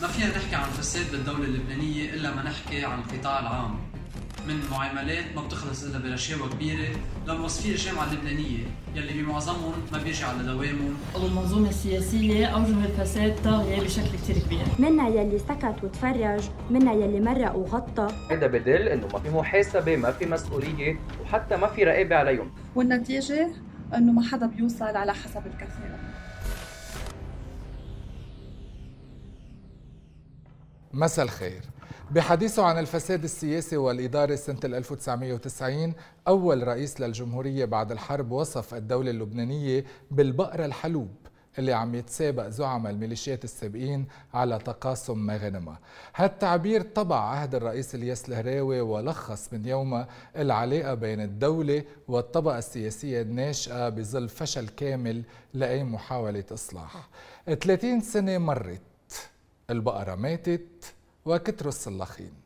ما فينا نحكي عن فساد بالدولة اللبنانية إلا ما نحكي عن القطاع العام. من معاملات ما بتخلص إلا برشاوى كبيره لموظفي الجامعة اللبنانية يلي بمعظمهم ما بيرجع على دوامهم. المنظومة السياسية أوجه الفساد طاغية بشكل كثير كبير. منا يلي سكت وتفرج منا يلي مرق وغطى. هذا بدل إنه ما في محاسبة ما في مسؤولية وحتى ما في رقابة عليهم. والنتيجة إنه ما حدا بيوصل على حسب الكفاءة. مساء الخير. بحديثه عن الفساد السياسي والإداري سنة 1990 أول رئيس للجمهورية بعد الحرب وصف الدولة اللبنانية بالبقرة الحلوب اللي عم يتسابق زعماء الميليشيات السابقين على تقاسم مغانمها هالتعبير طبع عهد الرئيس الياس الهراوي ولخص من يومها العلاقة بين الدولة والطبقة السياسية الناشئة بظل فشل كامل لأي محاولة إصلاح. 30 سنة مرت البقرة ماتت وكتر الصلاخين.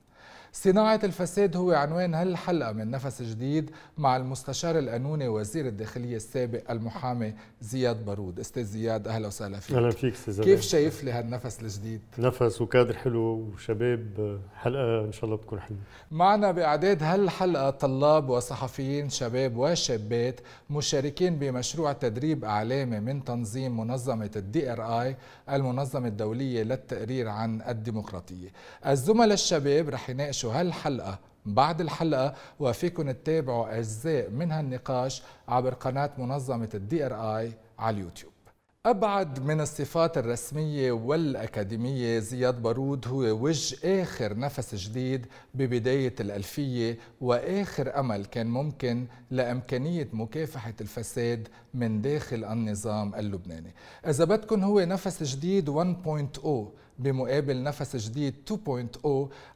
صناعة الفساد هو عنوان هالحلقة من نفس جديد مع المستشار القانوني وزير الداخلية السابق المحامي زياد بارود أستاذ زياد أهلا وسهلا فيك. أهلا فيك أستاذ كيف شايف لي هالنفس الجديد؟ نفس وكادر حلو وشباب حلقة إن شاء الله بتكون حلوة. معنا بأعداد هالحلقة طلاب وصحفيين شباب وشابات مشاركين بمشروع تدريب إعلامي من تنظيم منظمة ال DRI المنظمة الدولية للتقرير عن الديمقراطية. الزملاء الشباب رح يناقشوا شو هالحلقة بعد الحلقة وفيكم تتابعوا أجزاء من هالنقاش عبر قناة منظمة ال DRI على اليوتيوب. أبعد من الصفات الرسمية والأكاديمية زياد بارود هو وجه آخر نفس جديد ببداية الألفية وآخر أمل كان ممكن لإمكانية مكافحة الفساد من داخل النظام اللبناني. إذا بدكم هو نفس جديد 1.0 بمقابل نفس جديد 2.0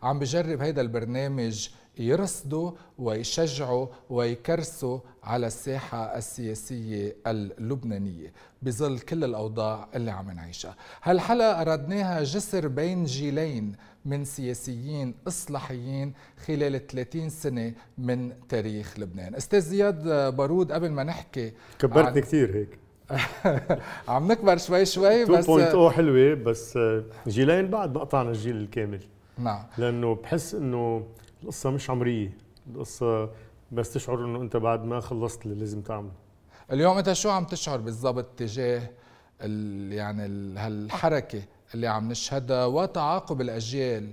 عم بجرب هيدا البرنامج يرصدوا ويشجعوا ويكرسوا على الساحة السياسية اللبنانية بظل كل الأوضاع اللي عم نعيشها. هالحلقة أردناها جسر بين جيلين من سياسيين إصلاحيين خلال 30 سنة من تاريخ لبنان. أستاذ زياد بارود قبل ما نحكي كبرتني كثير هيك. عم نكبر شوي شوي بس 2.0 حلوة بس جيلين بعد ما قطعنا الجيل الكامل. نعم. لأنه بحس إنه القصة مش عمرية القصة بس تشعر إنه أنت بعد ما خلصت اللي لازم تعمله. اليوم أنت شو عم تشعر بالضبط تجاه يعني هالحركة اللي عم نشهدها وتعاقب الأجيال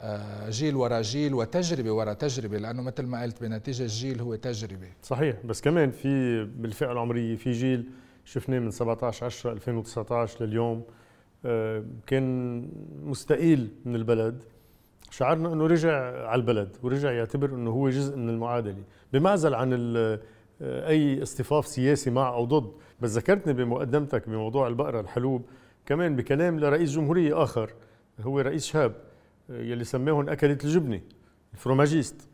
آه، جيل ورا جيل وتجربة ورا تجربة؟ لأنه مثل ما قلت بنتيجة الجيل هو تجربة. صحيح بس كمان في بالفئه العمريه في جيل شفناه من 17 10 2019 لليوم آه، كان مستقيل من البلد. شعرنا أنه رجع على البلد ورجع يعتبر أنه هو جزء من المعادلة. بمعزل عن أي اصطفاف سياسي مع أو ضد بس ذكرتني بمقدمتك بموضوع البقرة الحلوب كمان بكلام لرئيس جمهورية آخر هو رئيس شاب يلي سماهم اكلت الجبنة الفروماجيست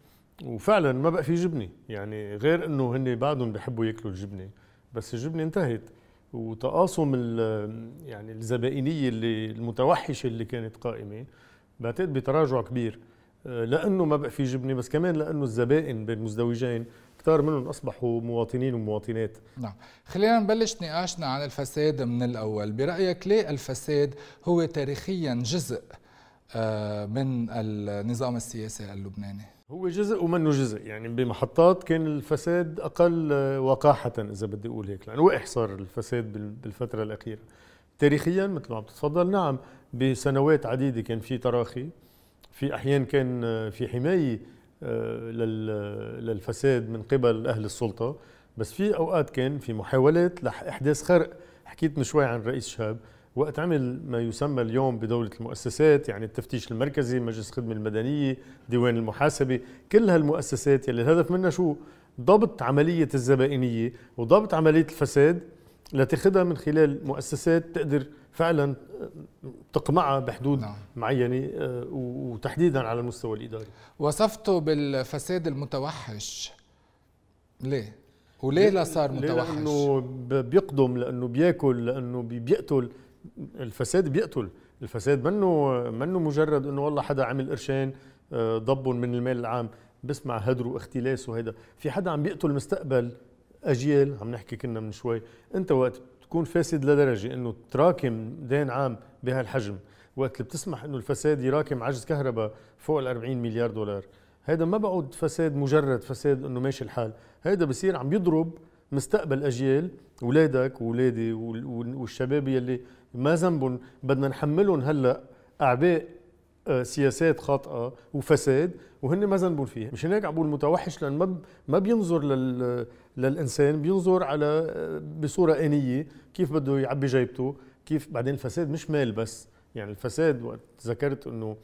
وفعلا ما بقى في جبنة يعني غير أنه هن بعدهم بحبوا يأكلوا الجبنة بس الجبنة انتهت. وتقاسم يعني الزبائنية اللي المتوحشة اللي كانت قائمة بعتقد بتراجع كبير. آه، لأنه ما بقى في جبنه بس كمان لأنه الزبائن بين المزدوجين كثار منهم أصبحوا مواطنين ومواطنات. نعم. خلينا نبلش نقاشنا عن الفساد من الأول. برأيك ليه الفساد هو تاريخيا جزء آه، من النظام السياسي اللبناني؟ هو جزء ومنه جزء. يعني بمحطات كان الفساد أقل وقاحة إذا بدي أقول هيك لأنه وقح صار الفساد بالفترة الأخيرة. تاريخيا مثل ما عم تتفضل نعم بسنوات عديدة كان في تراخي في أحيان كان في حماية آه، للفساد من قبل أهل السلطة. بس في أوقات كان في محاولات لاحداث خرق. حكيت من شوي عن رئيس شاب وقت عمل ما يسمى اليوم بدولة المؤسسات يعني التفتيش المركزي مجلس الخدمة المدنية ديوان المحاسبة. كل هالمؤسسات يلي الهدف منها شو؟ ضبط عملية الزبائنية وضبط عملية الفساد لتاخذها من خلال مؤسسات تقدر فعلا تقمعها بحدود نعم. معينة آه، وتحديدا على المستوى الإداري وصفته بالفساد المتوحش ليه؟ وليه لا صار متوحش؟ لأنه بيقدم لأنه بياكل لأنه بيقتل الفساد بيقتل الفساد منه منه مجرد إنه والله حدا عمل قرشين آه، ضبهم من المال العام بسمع هدر واختلاس وهيدا في حدا عم بيقتل مستقبل أجيال عم نحكي كنا من شوي. أنت وقت تكون فاسد لدرجه إنه تراكم دين عام بهالحجم وقت اللي بتسمح إنه الفساد يراكم عجز كهرباء فوق ال 40 مليار دولار. هذا ما بعد فساد مجرد فساد إنه ماشي الحال. هذا بصير عم يضرب مستقبل أجيال اولادك واولادي والشباب يلي ما ذنبهم بدنا نحملهم هلأ أعباء سياسات خاطئة وفساد وهن ما ذنبهم فيها. مشان هيك عم بقول متوحش لأن ما ما بينظر لل للإنسان بينظر على آه، بصورة آنية كيف بده يعبي جيبته كيف بعدين الفساد مش مال بس. يعني الفساد وقت ذكرت إنه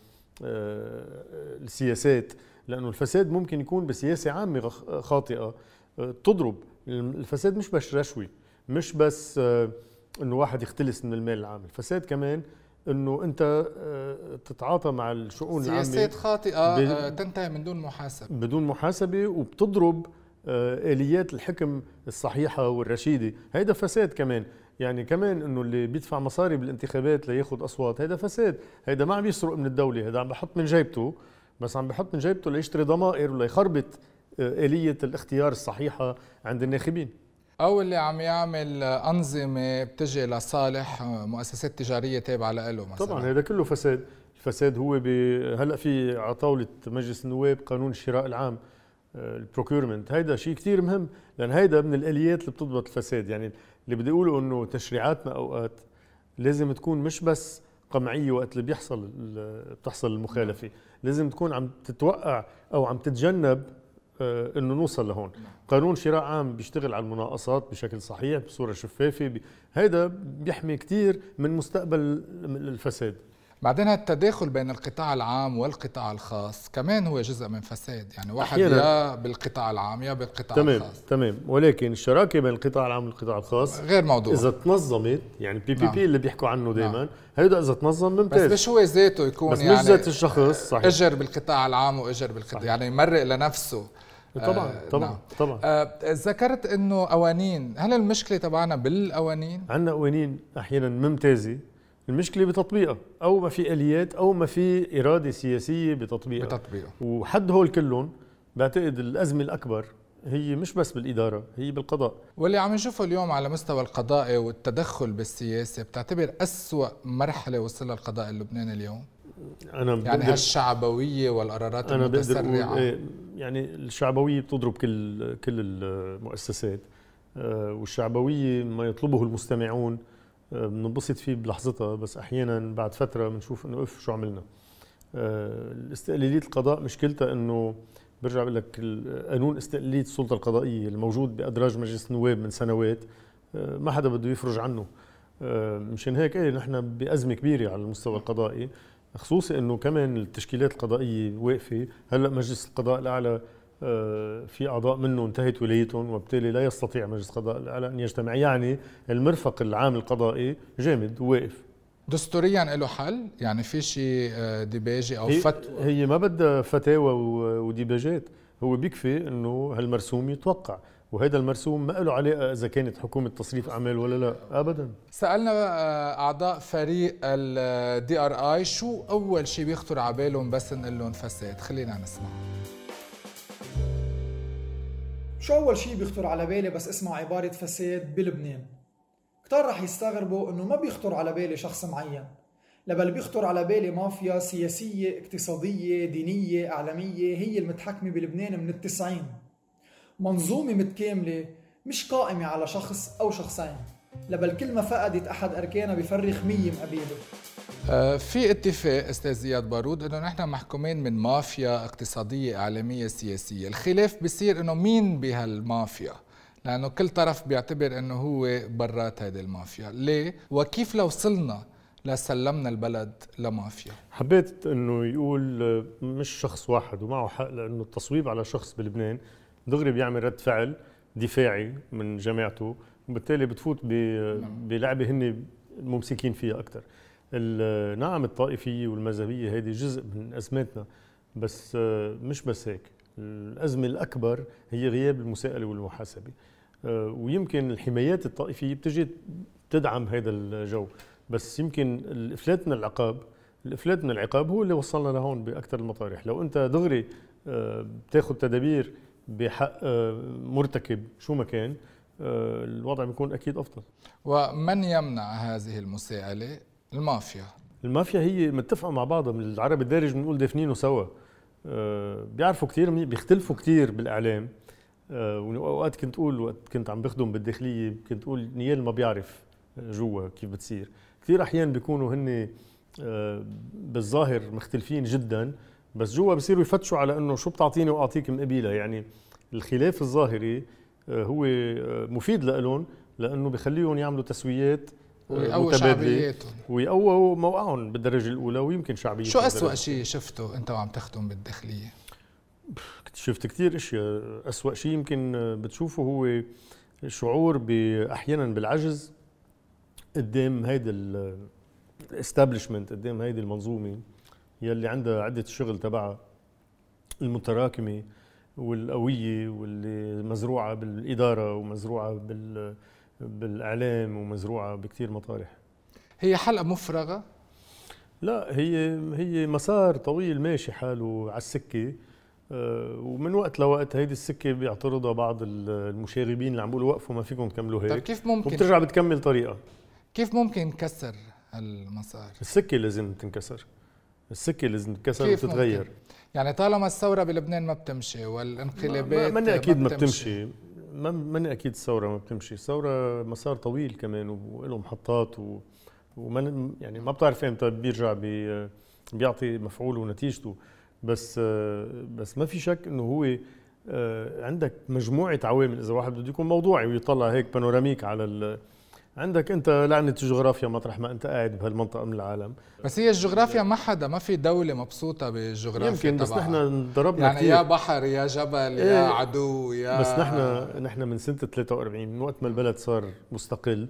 آه، السياسات لأنه الفساد ممكن يكون بسياسة عامة خاطئة تضرب. الفساد مش بس رشوي مش بس إنه واحد يختلس من المال العام. الفساد كمان إنه أنت آه، تتعاطى مع الشؤون العامة سياسات خاطئة آه، تنتهي من دون محاسبة. بدون محاسبة وبتضرب آه، آليات الحكم الصحيحة والرشيدة. هيدا فساد كمان. يعني كمان إنه اللي بيدفع مصاري بالانتخابات لياخذ أصوات هيدا فساد. هيدا ما عم يسرق من الدولة هيدا عم بحط من جيبته. بس عم بحط من جيبته ليشتري ضمائر وليخربط آلية الاختيار الصحيحة عند الناخبين. أو اللي عم يعمل أنظمة بتجي لصالح مؤسسات تجارية تابعة له مثلا. طبعا هذا كله فساد. الفساد هو هلأ في على طاوله مجلس النواب قانون الشراء العام ال procurement. هيدا شيء كثير مهم لأن هيدا من الآليات اللي بتضبط الفساد. يعني اللي بدي أقوله إنه تشريعاتنا أوقات لازم تكون مش بس قمعية وقت اللي بيحصل بتحصل المخالفة. لازم تكون عم تتوقع أو عم تتجنب آه، إنه نوصل لهون. قانون شراء عام بيشتغل على المناقصات بشكل صحيح بصورة شفافة بي... هيدا بيحمي كثير من مستقبل الفساد. بعدين التداخل بين القطاع العام والقطاع الخاص كمان هو جزء من فساد. يعني واحد يا بالقطاع العام يا بالقطاع تمام الخاص. تمام. ولكن الشراكة بين القطاع العام والقطاع الخاص غير موضوع. إذا تنظمت يعني ال PPP اللي بيحكوا عنه دائما نعم. هيدا إذا تنظم ممتاز. بس مش هو ذاته يكون بس يعني مش ذات الشخص صحيح. إجر بالقطاع العام وإجر بالقطاع يعني يمرق لنفسه. طبعا آه طبعا نعم. طبعا. آه ذكرت إنه قوانين هل المشكلة تبعنا بالقوانين عندنا قوانين أحيانا ممتازة. المشكلة بتطبيقها أو ما في آليات أو ما في إرادة سياسية بتطبيقها. بتطبيقها. وحد هول كلهم بعتقد الأزمة الأكبر هي مش بس بالإدارة هي بالقضاء. واللي عم نشوفه اليوم على مستوى القضاء والتدخل بالسياسة بتعتبر أسوأ مرحلة وصلها القضاء اللبناني اليوم. أنا يعني هالشعبوية والقرارات أنا المتسرعة. إيه يعني الشعبوية بتضرب كل كل المؤسسات. آه، والشعبوية ما يطلبه المستمعون. آه، بننبسط فيه بلحظتها بس أحيانا بعد فترة بنشوف إنه اف شو عملنا؟ آه، الاستقلاليه القضاء مشكلتها إنه برجع بقول لك قانون استقلالية السلطة القضائية الموجود بأدراج مجلس النواب من سنوات ما حدا بده يفرج عنه. مشان هيك إيه نحن بأزمة كبيرة على المستوى القضائي. خصوصي إنه كمان التشكيلات القضائية واقفة. هلأ مجلس القضاء الأعلى آه، في أعضاء منه انتهت ولايتهم وبالتالي لا يستطيع مجلس القضاء الأعلى أن يجتمع. يعني المرفق العام القضائي جامد وواقف دستوريا له حل؟ يعني في شيء آه، ديباجي أو فتوى؟ هي ما بدها فتاوى وديباجات. هو بيكفي إنه هالمرسوم يتوقع. وهذا المرسوم ما له علاقة إذا كانت حكومة تصريف أعمال ولا لا. ابدا. سألنا آه، أعضاء فريق ال DRI شو أول شيء بيخطر على بالهم بس نقول لهم فساد؟ خلينا نسمع. شو أول شيء بيخطر على بالي بس اسمع عبارة فساد بلبنان؟ كتار رح يستغربوا إنه ما بيخطر على بالي شخص معين. لبل بيخطر على بالي مافيا سياسية اقتصادية دينية إعلامية هي المتحكمة بلبنان من التسعين. منظومة متكاملة مش قائمة على شخص أو شخصين لبل كل ما فقدت أحد أركانها بفرخ مية مقابله آه، في اتفاق أستاذ زياد بارود إنه نحن محكومين من مافيا اقتصادية إعلامية سياسية، الخلاف بصير إنه مين بهالمافيا؟ لأنه كل طرف بيعتبر إنه هو برات هذه المافيا، ليه؟ وكيف لو وصلنا لسلمنا البلد لمافيا؟ حبيت إنه يقول مش شخص واحد ومعه حق لأنه التصويب على شخص بلبنان دغري بيعمل رد فعل دفاعي من جماعته وبالتالي بتفوت نعم. بلعبة هن ممسكين فيها أكثر نعم الطائفية والمذهبية هذه جزء من أزماتنا بس آه، مش بس هيك. الأزمة الأكبر هي غياب المساءلة والمحاسبة. آه، ويمكن الحمايات الطائفية بتجي تدعم هذا الجو بس يمكن الإفلات من العقاب الإفلات من العقاب هو اللي وصلنا لهون باكثر المطارح. لو أنت دغري آه، بتاخذ تدابير بحق مرتكب شو ما كان الوضع بيكون أكيد أفضل. ومن يمنع هذه المساءلة؟ المافيا. المافيا هي متفقة مع بعضها من العربي الدارج بنقول دافنينه سوا. آه، بيعرفوا كثير بيختلفوا كثير بالإعلام. آه، واوقات كنت أقول وقت كنت عم بخدم بالداخلية كنت أقول نيال ما بيعرف جوا كيف بتصير. كثير أحيان بيكونوا هن بالظاهر مختلفين جدا. بس جوا بصيروا يفتشوا على إنه شو بتعطيني وأعطيك مقابلها يعني الخلاف الظاهري هو مفيد لهم لإنه بخليهم يعملوا تسويات ويقووا شعبيتهم. ويقووا موقعهم بالدرجة الأولى ويمكن شعبيتهم شو اسوء شيء شفته انت وعم تخدم بالداخلية؟ شفت كثير أشياء. اسوء شيء يمكن بتشوفه هو شعور أحيانا بالعجز قدام هيدا الاستابلشمنت قدام هيدي المنظومة. يلي عندها عدة الشغل تبعها. المتراكمة والقوية واللي مزروعة بالإدارة ومزروعة بال بالإعلام ومزروعة بكثير مطارح. هي حلقة مفرغة؟ لا هي هي مسار طويل ماشي حاله على السكة. آه، ومن وقت لوقت هيدي السكة بيعترضها بعض المشاغبين اللي عم بيقولوا وقفوا ما فيكم تكملوا هيك. طيب كيف ممكن؟ وبترجع بتكمل طريقها كيف ممكن نكسر هالمسار؟ السكة لازم تنكسر. السكة لازم تنكسر وتتغير ممكن؟ يعني طالما الثورة بلبنان ما بتمشي والانقلابات ماني أكيد ما بتمشي, ما ماني أكيد الثورة ما بتمشي. الثورة مسار طويل كمان وله محطات و ومن يعني ما بتعرف إمتى بيرجع بي بيعطي مفعوله ونتيجته. بس بس ما في شك إنه هو آه، عندك مجموعة عوامل إذا واحد بده يكون موضوعي ويطلع هيك بانوراميك على عندك انت لعنة الجغرافيا مطرح ما انت قاعد بهالمنطقة من العالم. بس هي الجغرافيا ما حدا ما في دولة مبسوطة بالجغرافيا يمكن بس نحن ضربنا يعني كتير. يا بحر يا جبل إيه يا عدو يا بس نحن نحن من سنة 43 من وقت ما البلد صار مستقل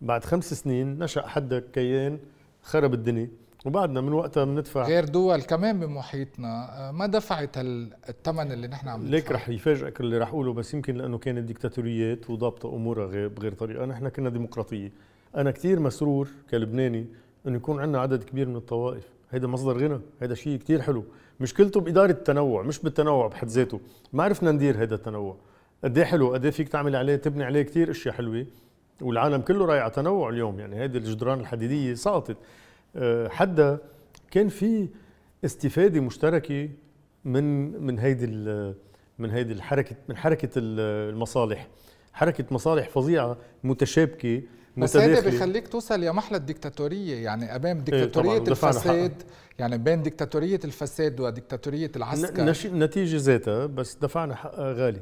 بعد خمس سنين نشأ حدك كيان خرب الدنيا. وبعدنا من وقتها بندفع. غير دول كمان بمحيطنا آه، ما دفعت الثمن اللي نحن عم ليك رح يفاجئك اللي رح أقوله بس يمكن لأنه كانت ديكتاتوريات وضابطة أمورها غير بغير طريقة. نحن كنا ديمقراطية. أنا كثير مسرور كلبناني إنه يكون عندنا عدد كبير من الطوائف. هيدا مصدر غنى هيدا شيء كثير حلو. مشكلته بإدارة التنوع مش بالتنوع بحد ذاته. ما عرفنا ندير هيدا التنوع. قد إيه حلو قد إيه فيك تعمل عليه تبني عليه كثير أشياء حلوة. والعالم كله رايح على تنوع اليوم. يعني هيدي الجدران الحديدية سقطت. آه، حدا كان في استفادة مشتركة من من هيدي من هيدي الحركه من حركة المصالح. حركة مصالح فظيعة متشابكة بس هذا بيخليك توصل يا محلى الدكتاتوريه يعني امام دكتاتوريه إيه الفساد يعني بين دكتاتوريه الفساد ودكتاتوريه العسكر. نتيجة ذاتها بس دفعنا حقها غالي.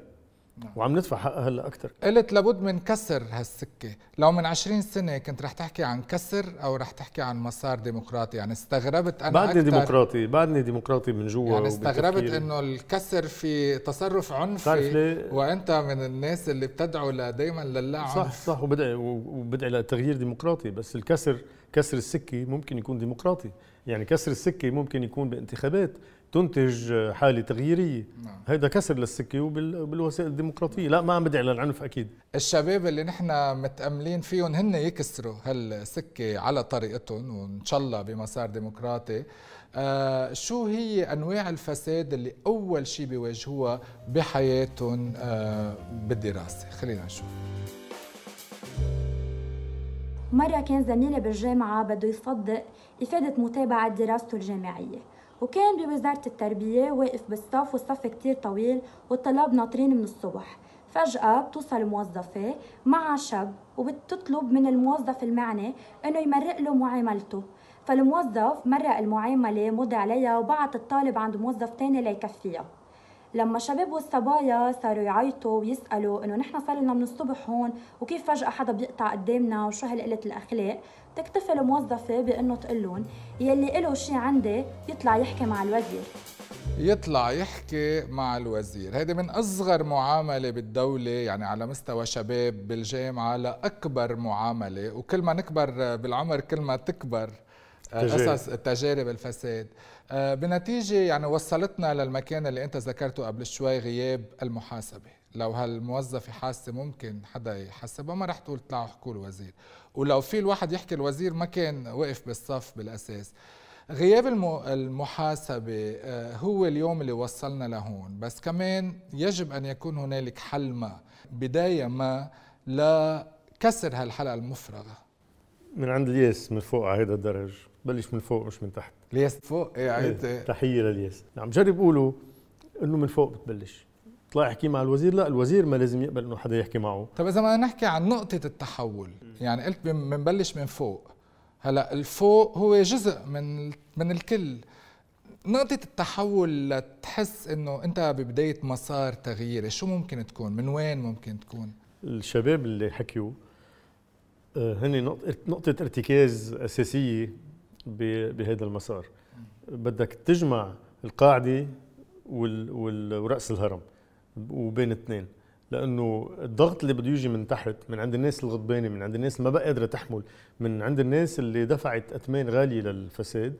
نعم. وعم ندفع حقها هلا أكثر قلت لابد من كسر هالسكة. لو من 20 سنة كنت رح تحكي عن كسر أو رح تحكي عن مسار ديمقراطي. يعني استغربت أنا بعدني ديمقراطي بعدني ديمقراطي من جوا يعني استغربت إنه الكسر في تصرف عنفي وأنت من الناس اللي بتدعو دائما للا عنف صح صح وبدعي وبدعي لتغيير ديمقراطي. بس الكسر كسر السكه ممكن يكون ديمقراطي. يعني كسر السكه ممكن يكون بانتخابات. تنتج حالة تغييرية. نعم. هيدا كسر للسكة وبالوسائل الديمقراطية. لا ما عم بدعي للعنف أكيد الشباب اللي نحن متأملين فيهم هن يكسروا هالسكة على طريقتهم وإن شاء الله بمسار ديمقراطي. آه شو هي أنواع الفساد اللي أول شيء بيواجهوها بحياتهم؟ آه بالدراسة. خلينا نشوف. مرة كان زميلي بالجامعة بده يصدق إفادة متابعة دراسته الجامعية. وكان بوزارة التربية واقف بالصف والصف كتير طويل والطلاب ناطرين من الصبح. فجأة بتوصل موظفة مع شاب وبتطلب من الموظف المعني إنه يمرق له معاملته. فالموظف مرق المعاملة مضى عليها وبعت الطالب عند موظف تاني ليكفيها. لما شباب والصبايا صاروا يعيطوا ويسألوا إنه نحن صار لنا من الصبح هون وكيف فجأة حدا بيقطع قدامنا وشو هالقلة الأخلاق تكتفي الموظفة بإنه تقول لهم يلي له شيء عندي يطلع يحكي مع الوزير يطلع يحكي مع الوزير. هذه من أصغر معاملة بالدولة يعني على مستوى شباب بالجامعة لأكبر معاملة. وكل ما نكبر بالعمر كل ما تكبر قصص التجارب الفساد. آه، بنتيجة يعني وصلتنا للمكان اللي أنت ذكرته قبل شوي غياب المحاسبة. لو هالموظفة حاسة ممكن حدا يحاسبها ما رح تقول طلعوا احكوا الوزير. ولو في الواحد يحكي الوزير ما كان وقف بالصف بالأساس. غياب المحاسبة آه، هو اليوم اللي وصلنا لهون. بس كمان يجب أن يكون هنالك حل ما. بداية ما لكسر هالحلقة المفرغة. من عند الياس من فوق على هذا الدرج. بلش من فوق مش من تحت. الياس فوق إيه عيد إيه. تحية للياس عم جرب قولوا إنه من فوق بتبلش طلع يحكي مع الوزير لا الوزير ما لازم يقبل إنه حدا يحكي معه طب إذا ما نحكي عن نقطة التحول يعني قلت بنبلش من فوق هلأ الفوق هو جزء من من الكل نقطة التحول لتحس إنه أنت ببداية مسار تغييري شو ممكن تكون؟ من وين ممكن تكون؟ الشباب اللي حكيوا آه، هن نقطة ارتكاز أساسية بهذا المسار. بدك تجمع القاعدة ورأس الهرم وبين اثنين لأنه الضغط اللي بده يجي من تحت من عند الناس الغضبانة من عند الناس ما بقى قادرة تحمل من عند الناس اللي دفعت أثمان غالية للفساد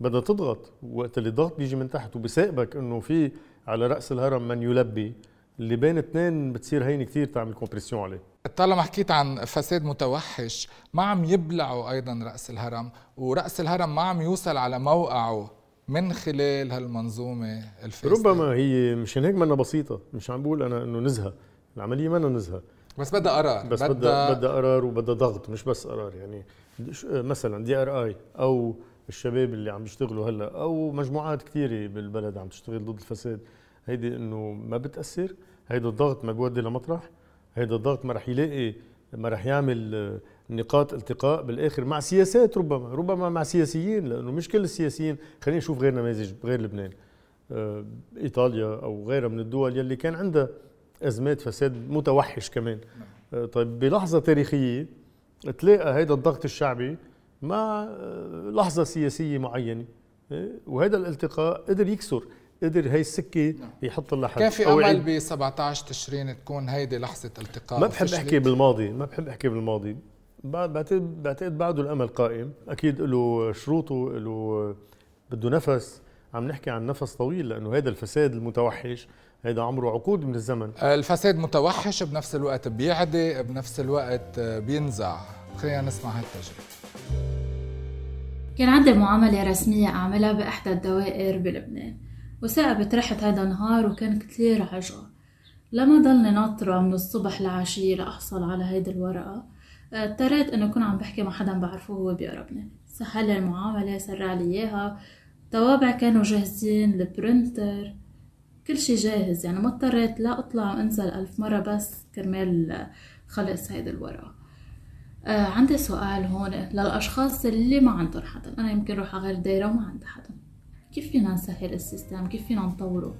بدها تضغط وقت اللي الضغط بيجي من تحت وبسائبك إنه في على رأس الهرم من يلبي اللي بين اثنين بتصير هين كثير تعمل كومبريسيون عليه. طالما حكيت عن فساد متوحش ما عم يبلعوا أيضا رأس الهرم ورأس الهرم ما عم يوصل على موقعه من خلال هالمنظومة الفاسدة. ربما هي مشان هيك منا بسيطة مش عم بقول أنا إنه نزهة العملية منا نزهة. بس بدها قرار بس بدها بدها قرار وبدها ضغط مش بس قرار يعني مثلا دي ار اي أو الشباب اللي عم يشتغلوا هلأ أو مجموعات كثيره بالبلد عم تشتغل ضد الفساد. هيدي إنه ما بتأثر هيدا الضغط ما بيودي لمطرح. هيدا الضغط ما رح يلاقي ما رح يعمل نقاط التقاء بالآخر مع سياسات ربما ربما مع سياسيين لأنه مش كل السياسيين خلينا نشوف غير نماذج غير لبنان آه، إيطاليا أو غيرها من الدول يلي كان عندها أزمات فساد متوحش كمان. آه، طيب بلحظة تاريخية تلاقى هيدا الضغط الشعبي مع آه، لحظة سياسية معينة وهذا الالتقاء قدر يكسر قدر هي السكة نعم. يحط لها حد. كان في أمل ب 17 تشرين تكون هيدي لحظة التقاء ما بحب أحكي بالماضي ما بحب أحكي بالماضي. بعتقد بعتقد بعده الأمل قائم. أكيد له شروطه له بده نفس. عم نحكي عن نفس طويل لأنه هذا الفساد المتوحش هذا عمره عقود من الزمن. الفساد متوحش بنفس الوقت بيعدي بنفس الوقت بينزع. خلينا نسمع هالتجربة. كان عندي معاملة رسمية أعملها بإحدى الدوائر بلبنان. وثاقبت رحت هيدا النهار وكان كتير عجقة. لما ضلني ناطرة من الصبح لعشية لأحصل على هيدي الورقة اضطريت إنه أكون عم بحكي مع حدا بعرفه وهو بيقربني. سهل المعاملة سرع لي إياها. طوابع كانوا جاهزين ال printer كل شي جاهز. يعني ما اضطريت لا أطلع وأنزل ألف مرة بس كرمال خلص هيدي الورقة. آه عندي سؤال هون للأشخاص اللي ما عندهم حدا. أنا يمكن روح على غير دايرة وما عندي حدا. كيف فينا نسهل ال system؟ كيف فينا نطوره؟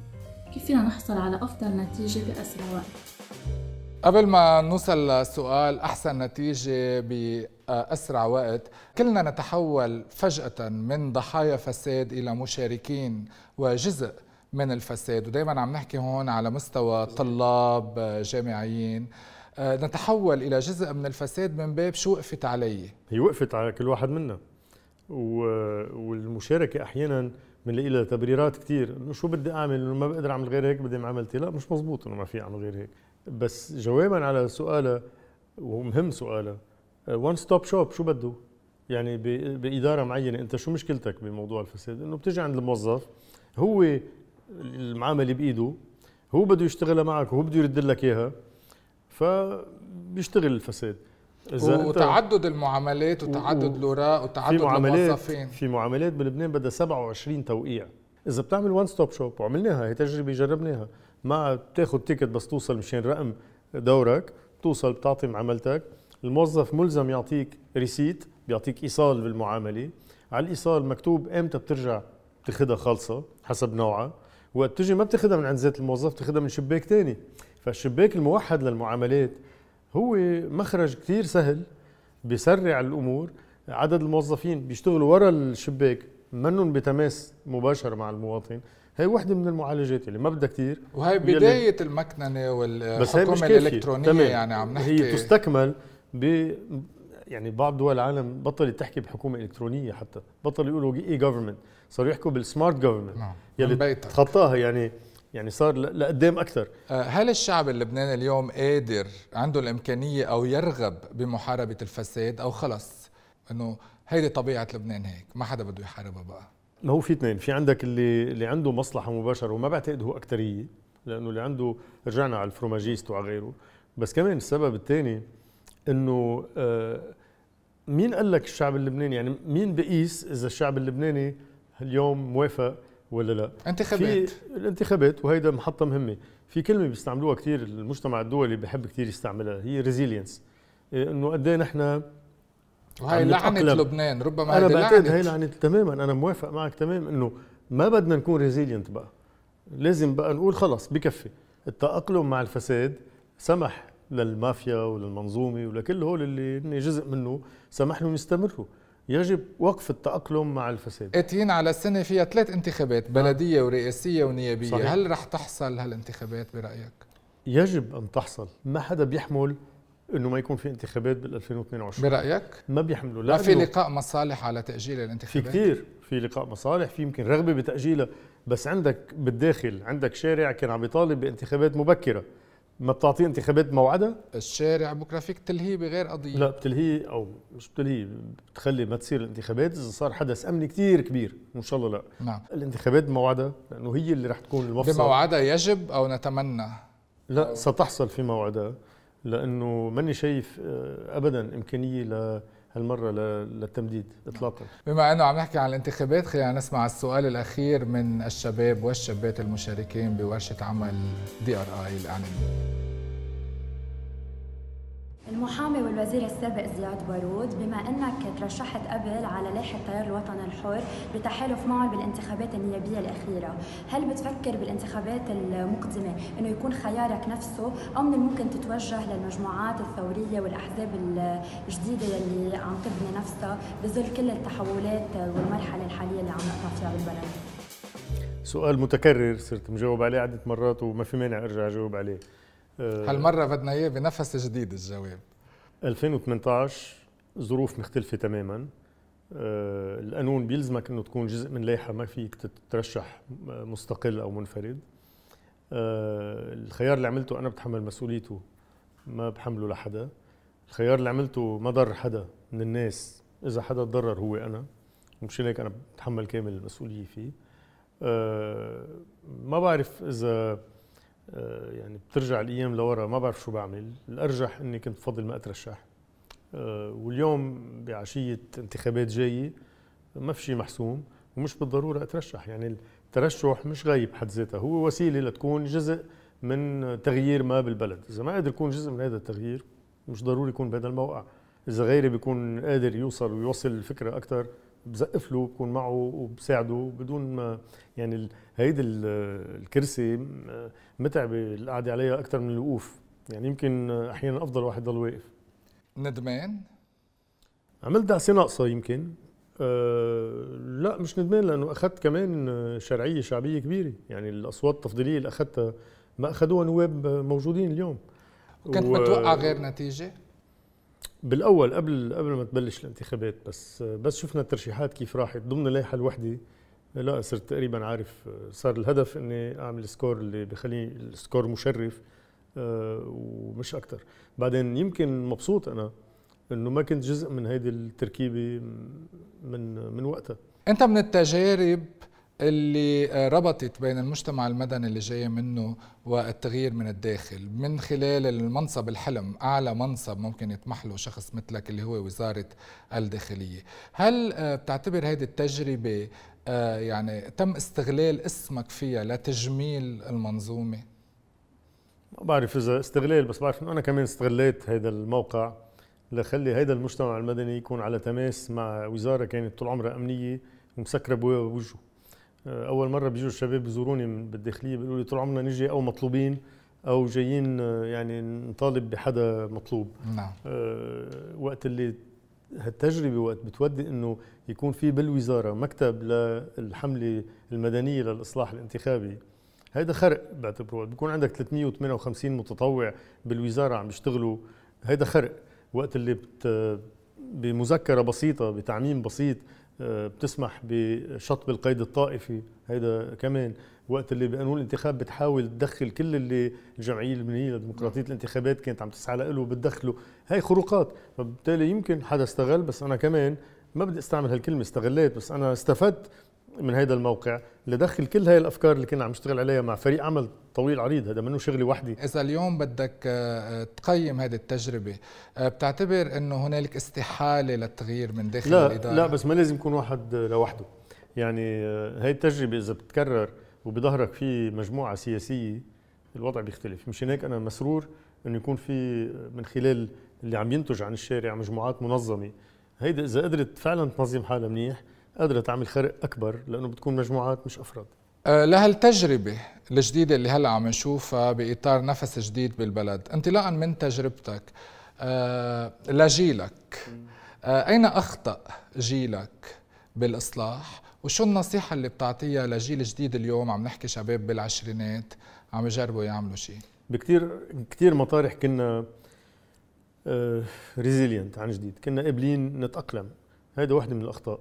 كيف فينا نحصل على أفضل نتيجة بأسرع وقت؟ قبل ما نوصل لسؤال أحسن نتيجة بأسرع وقت كلنا نتحول فجأة من ضحايا فساد إلى مشاركين وجزء من الفساد. ودائما عم نحكي هون على مستوى طلاب جامعيين. نتحول إلى جزء من الفساد من باب شو وقفت علي؟ هي وقفت على كل واحد منا. والمشاركة أحيانا بنلاقي لها تبريرات كثير إنه شو بدي أعمل؟ إنه ما بقدر أعمل غير هيك بدي ما عملتي. لا مش مزبوط إنه ما في أعمل غير هيك. بس جوابا على سؤالها ومهم سؤالها one stop shop شو بده؟ يعني بإدارة معينة. أنت شو مشكلتك بموضوع الفساد؟ إنه بتجي عند الموظف هو المعامله بإيده هو بده يشتغلها معك وهو بده يرد لك إياها فبيشتغل الفساد. وتعدد المعاملات وتعدد الاوراق وتعدد في الموظفين. في معاملات بلبنان بدها 27 توقيع. إذا بتعمل one stop shop وعملناها هي تجربة جربناها. ما بتاخذ ticket بس توصل مشان رقم دورك بتوصل بتعطي معاملتك. الموظف ملزم يعطيك receipt بيعطيك إيصال بالمعاملة. على الإيصال مكتوب إمتى بترجع تاخذها خالصة حسب نوعها. وقت تجي ما بتاخذها من عند ذات الموظف بتاخذها من شباك ثاني فالشباك الموحد للمعاملات هو مخرج كثير سهل بيسرع الأمور. عدد الموظفين بيشتغلوا ورا الشباك منهم بتماس مباشر مع المواطن. هي وحدة من المعالجات اللي ما بدها كثير وهي بداية المكننة والحكومة الإلكترونية تمام. يعني عم نحكي. هي تستكمل ب يعني بعض دول العالم بطلت تحكي بحكومة إلكترونية حتى. بطلوا يقولوا إي جوفرمنت صاروا يحكوا بالسمارت نعم. يلي تخطاها يعني يعني صار لقدام أكثر. آه، هل الشعب اللبناني اليوم قادر عنده الإمكانية أو يرغب بمحاربة الفساد أو خلص؟ إنه هيدي طبيعة لبنان هيك ما حدا بده يحاربها بقى. ما هو في اثنين في عندك اللي اللي عنده مصلحة مباشرة وما بعتقد هو اكثريه لأنه اللي عنده رجعنا على ال fromagistes وعلى غيره بس كمان السبب الثاني إنه آه مين قال لك الشعب اللبناني يعني مين بقيس إذا الشعب اللبناني اليوم موافق ولا لا؟ انتخابات. في الانتخابات وهيدا محطة مهمة. في كلمة بيستعملوها كثير المجتمع الدولي بحب كثير يستعملها هي resilience إنه قد إيه نحن وهي لعنة لبنان ربما أنا بعتقد هي لعنة تماما. أنا موافق معك تماما إنه ما بدنا نكون ريزيلينت بقى. لازم بقى نقول خلص بكفي. التأقلم مع الفساد سمح للمافيا وللمنظومة ولكل هول اللي هن جزء منه سمح لهم يستمروا. يجب وقف التأقلم مع الفساد. اتين على سنة فيها ثلاث انتخابات بلدية ورئاسية ونيابية. صحيح. هل رح تحصل هالانتخابات برأيك؟ يجب أن تحصل. ما حدا بيحمل إنه ما يكون في انتخابات بال 2022 برأيك؟ ما بيحملوا. لا في لقاء مصالح على تأجيل الانتخابات؟ في كثير في لقاء مصالح في يمكن رغبة بتأجيلها. بس عندك بالداخل عندك شارع كان عم يطالب بانتخابات مبكرة. ما بتعطيه انتخابات موعدة؟ الشارع بكرة فيك تلهيه بغير قضية. لا بتلهيه أو مش بتلهيه بتخلي ما تصير الانتخابات إذا صار حدث أمني كثير كبير إن شاء الله لا. نعم. الانتخابات موعدة لأنه هي اللي رح تكون المفصل. بموعدها يجب أو نتمنى؟ لا ستحصل في موعدها لأنه ماني شايف آه، ابدا إمكانية هالمرة للتمديد اطلاقا. بما إنه عم نحكي عن الانتخابات خلينا نسمع السؤال الأخير من الشباب والشابات المشاركين بورشة عمل DRI الإعلامية. المحامي والوزير السابق زياد بارود بما أنك ترشحت قبل على لائحة التيار الوطني الحر بتحالف معهم بالانتخابات النيابية الأخيرة، هل بتفكر بالانتخابات المقدمة إنه يكون خيارك نفسه أو من الممكن تتوجه للمجموعات الثورية والأحزاب الجديدة اللي عم تبني نفسها بظل كل التحولات والمرحلة الحالية اللي عم نقطع فيها بالبلد؟ سؤال متكرر صرت مجاوب عليه عدة مرات وما في مانع أرجع أجاوب عليه هالمرة بدنا إياه بنفس جديد الجواب. 2018 ظروف مختلفة تماما. آه، القانون بيلزمك إنه تكون جزء من لائحة ما فيك تترشح مستقل أو منفرد. آه، الخيار اللي عملته أنا بتحمل مسؤوليته ما بحمله لحدا. الخيار اللي عملته ما ضر حدا من الناس إذا حدا تضرر هو أنا. ومشان هيك أنا بتحمل كامل المسؤولية فيه. ما بعرف إذا آه، يعني بترجع الأيام لورا ما بعرف شو بعمل. الأرجح إني كنت بفضل ما أترشح. آه، واليوم بعشية انتخابات جاية ما في شيء محسوم ومش بالضرورة أترشح. يعني الترشح مش غايب بحد ذاتها. هو وسيلة لتكون جزء من تغيير ما بالبلد. إذا ما قادر يكون جزء من هذا التغيير مش ضروري يكون بهذا الموقع. إذا غيري بيكون قادر يوصل ويوصل الفكرة أكثر بزقف له بكون معه وبساعده بدون ما يعني هيدي الكرسي متعبة القعده عليها أكثر من الوقوف. يعني يمكن أحيانا أفضل واحد يضل واقف. ندمان؟ عملت دعسة ناقصة يمكن. أه لا مش ندمان لأنه أخذت كمان شرعية شعبية كبيرة. يعني الأصوات التفضيلية اللي أخذتها ما أخذوها نواب موجودين اليوم. كنت و... متوقع غير نتيجة؟ بالأول قبل قبل ما تبلش الانتخابات بس بس شفنا الترشيحات كيف راحت. ضمن اللائحة الوحدة لا صرت تقريبا عارف صار الهدف إني أعمل score اللي بخلي ال score مشرف آه، ومش أكثر بعدين يمكن مبسوط أنا إنه ما كنت جزء من هيدي التركيبة من من وقتها. أنت من التجارب اللي ربطت بين المجتمع المدني اللي جاي منه والتغيير من الداخل. من خلال المنصب الحلم أعلى منصب ممكن يطمح شخص مثلك اللي هو وزارة الداخلية. هل بتعتبر هذه التجربة آه، يعني تم استغلال اسمك فيها لتجميل المنظومة؟ ما بعرف إذا استغلال بس بعرف إنه أنا كمان استغليت هذا الموقع لخلي هذا المجتمع المدني يكون على تماس مع وزارة كانت طول عمرها أمنية ومسكرة بوجهه. آه، أول مرة بيجوا الشباب بيزوروني بالداخلية بيقولوا لي طول عمرنا نجي أو مطلوبين أو جايين آه، يعني نطالب بحدا مطلوب. نعم. أه وقت اللي هالتجربة وقت بتودي إنه يكون في بالوزارة مكتب للحملة المدنية للإصلاح الانتخابي. هيدا خرق بعتبره بيكون عندك 358 متطوع بالوزارة عم يشتغلوا هيدا خرق وقت اللي بت بمذكرة بسيطة بتعميم بسيط آه، بتسمح بشطب القيد الطائفي. هيدا كمان وقت اللي بقانون الانتخاب بتحاول تدخل كل اللي الجمعيه اللبنانيه لديمقراطية الانتخابات كانت عم تسعى له بتدخله هاي خروقات. فبالتالي يمكن حدا استغل بس أنا كمان ما بدي استعمل هالكلمة استغليت بس أنا استفدت من هذا الموقع لدخل كل هاي الأفكار اللي كنا عم نشتغل عليها مع فريق عمل طويل عريض هذا منه شغلي وحدي. إذا اليوم بدك آه، تقيم هذه التجربة آه، بتعتبر إنه هنالك استحالة للتغيير من داخل لا الإدارة؟ لا بس ما لازم يكون واحد لوحده. يعني هاي التجربة إذا بتتكرر وبظهرك في مجموعة سياسية الوضع بيختلف. مشان هيك أنا مسرور إنه يكون في من خلال اللي عم ينتج عن الشارع مجموعات منظمة. هيدا إذا قدرت فعلا تنظم حالها منيح قادرة تعمل خرق أكبر لأنه بتكون مجموعات مش أفراد. أه لهالتجربة الجديدة اللي هلأ عم نشوفها بإطار نفس جديد بالبلد انطلاقا من تجربتك؟ أه لجيلك. أه أين أخطأ جيلك بالإصلاح؟ وشو النصيحة اللي بتعطيها لجيل جديد اليوم؟ عم نحكي شباب بالعشرينات عم يجربوا يعملوا شيء بكثير كثير مطارح كنا ريزيلينت عن جديد. كنا قابلين نتأقلم. هذا وحده من الأخطاء.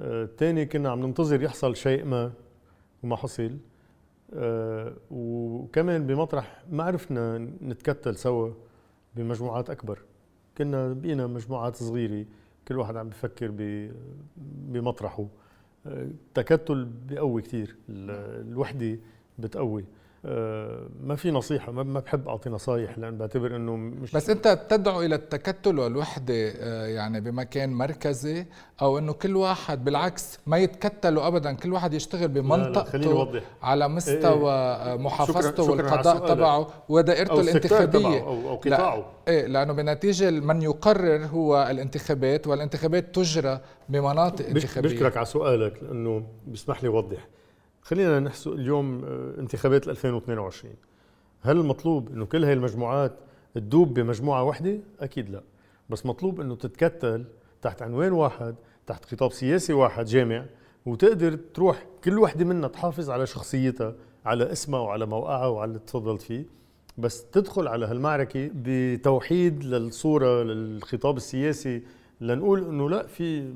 آه، كنا عم ننتظر يحصل شيء ما وما حصل. آه، وكمان بمطرح ما عرفنا نتكتل سوا بمجموعات أكبر. كنا بقينا مجموعات صغيرة كل واحد عم بفكر بمطرحه. التكتل آه، بقوي كثير الوحدة بتقوي. ما في نصيحة ما بحب أعطي نصايح لأن بعتبر إنه مش بس أنت تدعو إلى التكتل والوحدة آه، يعني بمكان مركزي أو إنه كل واحد بالعكس ما يتكتلوا ابدا كل واحد يشتغل بمنطقته على مستوى إيه, إيه. محافظته والقضاء تبعه ودائرته الانتخابية. أو, أو قطاعه. لا إيه لأنه بالنتيجه من يقرر هو الانتخابات والانتخابات تجرى بمناطق انتخابية. بشكرك على سؤالك لأنه بيسمح لي أوضح. خلينا نحسب اليوم آه، انتخابات 2022 هل المطلوب إنه كل هاي المجموعات تدوب بمجموعة واحدة؟ أكيد لا. بس مطلوب إنه تتكتل تحت عنوان واحد تحت خطاب سياسي واحد جامع وتقدر تروح كل وحدة منا تحافظ على شخصيتها على اسمها وعلى موقعها وعلى اللي تفضلت فيه. بس تدخل على هالمعركة بتوحيد للصورة للخطاب السياسي لنقول إنه لا في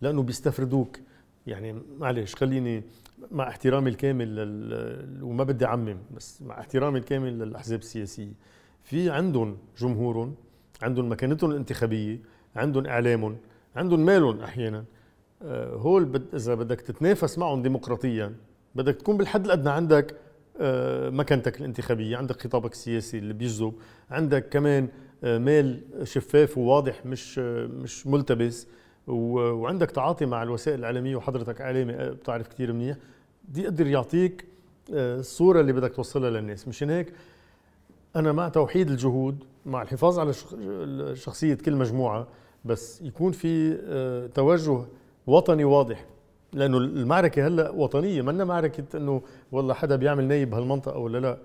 لأنه بيستفردوك. يعني معلش خليني مع احترامي الكامل لل... وما بدي أعمم بس مع احترامي الكامل للأحزاب السياسية. في عندهم جمهورهم عندهم مكانتهم الانتخابية عندهم إعلامهم عندهم مالهم أحيانا. آه، هول بد... إذا بدك تتنافس معهم ديمقراطيا بدك تكون بالحد الأدنى عندك آه، مكانتك الانتخابية عندك خطابك السياسي اللي بيجذب عندك كمان آه، مال شفاف وواضح مش مش ملتبس. وعندك تعاطي مع الوسائل الإعلامية وحضرتك إعلامي بتعرف كثير منيح. دي يقدر يعطيك آه، الصورة اللي بدك توصلها للناس. مشان هيك أنا مع توحيد الجهود مع الحفاظ على شخصية كل مجموعة بس يكون في آه، توجه وطني واضح. لأنه المعركة هلأ وطنية. منا معركة إنه والله حدا بيعمل نايب بهالمنطقة ولا لا.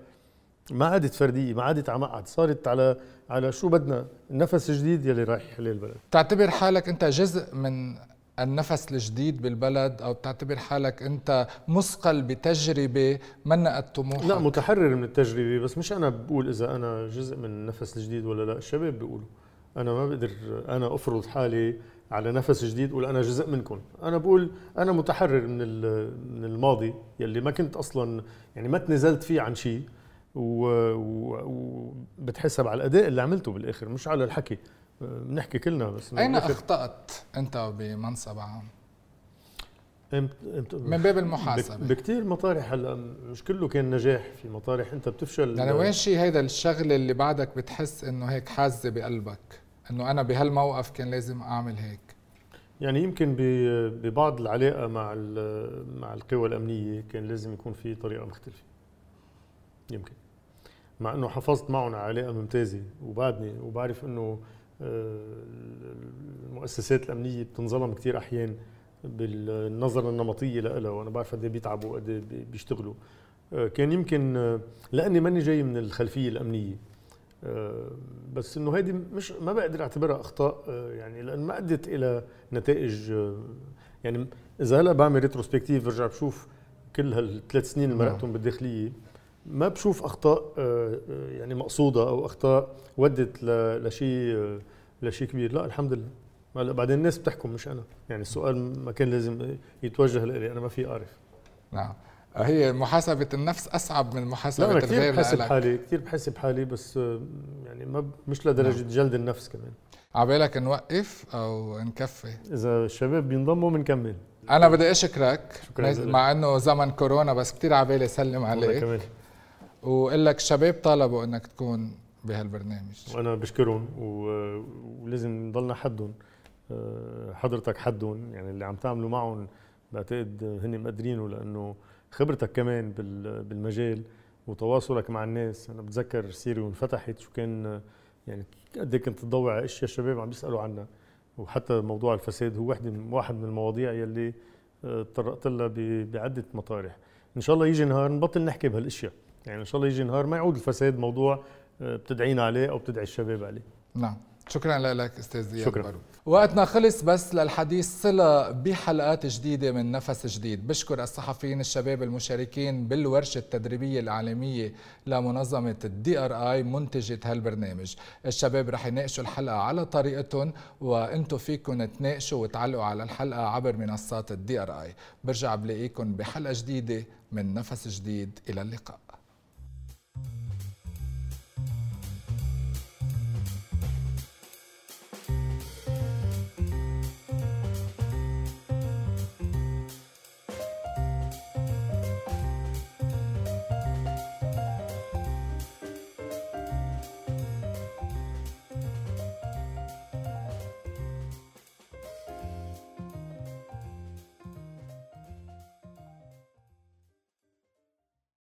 ما عادت فردية ما عادت عمقعد صارت على على شو بدنا؟ النفس الجديد يلي رايح يحلي البلد. تعتبر حالك أنت جزء من النفس الجديد بالبلد أو بتعتبر حالك أنت مثقل بتجربة منقت طموحك؟ لا متحرر من التجربة بس مش أنا بقول إذا أنا جزء من النفس الجديد ولا لا. الشباب بيقولوا أنا ما بقدر أنا أفرض حالي على نفس جديد ولا أنا جزء منكم. أنا بقول أنا متحرر من من الماضي يلي ما كنت أصلا يعني ما تنزلت فيه عن شيء. وبتحسب على الأداء اللي عملته بالآخر مش على الحكي. بنحكي كلنا بس. أين أخطأت أنت بمنصب عام؟ من باب المحاسبة. بكثير مطارح هلأ مش كله كان نجاح في مطارح. أنت بتفشل. يعني وين شيء هيدا الشغلة اللي بعدك بتحس إنه هيك حازه بقلبك؟ إنه أنا بهالموقف كان لازم أعمل هيك. يعني يمكن ببعض العلاقة مع مع القوى الأمنية كان لازم يكون في طريقة مختلفة. يمكن. مع إنه حافظت معهم على علاقة ممتازة. وبعدني وبعرف إنه المؤسسات الأمنية بتنظلم كثير أحيان بالنظرة النمطية لها وأنا بعرف قد إيه بيتعبوا وقد إيه بيشتغلوا. آه، كان يمكن آه، لأني ماني جاي من الخلفية الأمنية. آه، بس إنه هيدي مش ما بقدر أعتبرها أخطاء يعني لأن ما أدت إلى نتائج يعني إذا هلأ بعمل ريتروسبكتيف برجع بشوف كل هالثلاث سنين اللي مرقتهم بالداخلية ما بشوف أخطاء آه، آه، يعني مقصودة أو أخطاء ودت لشيء آه، لشيء كبير. لا الحمد لله. هلا بعدين الناس بتحكم مش أنا. يعني السؤال ما كان لازم يتوجه لي أنا ما في أعرف. نعم. هي محاسبة النفس أصعب من محاسبة لا أنا كثير بحاسب حالي كثير بحاسب حالي بس يعني ما مش لدرجة نعم. جلد النفس كمان. عبالك نوقف أو نكفي؟ إذا الشباب بينضموا بنكمل. أنا بدي أشكرك شكراً مع إنه زمن كورونا بس كثير عبالي سلم عليك. وقول لك الشباب طلبوا إنك تكون بهالبرنامج. وأنا بشكرهم ولازم نضلنا حدهم آه، حضرتك حدهم يعني اللي عم تعملوا معهم بعتقد هن مقدرينه لأنه خبرتك كمان بال- بالمجال وتواصلك مع الناس. أنا بتذكر سيري وانفتحت شو كان يعني قد إيه كنت تضوي على أشياء الشباب عم بيسالوا عنها. وحتى موضوع الفساد هو واحد من واحد من المواضيع يلي آه، تطرقت لها بعدة مطارح. إن شاء الله يجي نهار نبطل نحكي بهالأشياء. يعني إن شاء الله يجي نهار ما يعود الفساد موضوع آه، بتدعينا عليه أو بتدعي الشباب عليه. نعم. شكرا لك أستاذ زياد شكراً. بارود. وقتنا خلص بس للحديث صلة بحلقات جديدة من نفس جديد. بشكر الصحفيين الشباب المشاركين بالورشة التدريبية الإعلامية لمنظمة ال DRI منتجة هالبرنامج. الشباب رح يناقشوا الحلقة على طريقتهم وأنتم فيكم تناقشوا وتعلقوا على الحلقة عبر منصات ال DRI برجع بلاقيكم بحلقة جديدة من نفس جديد. إلى اللقاء.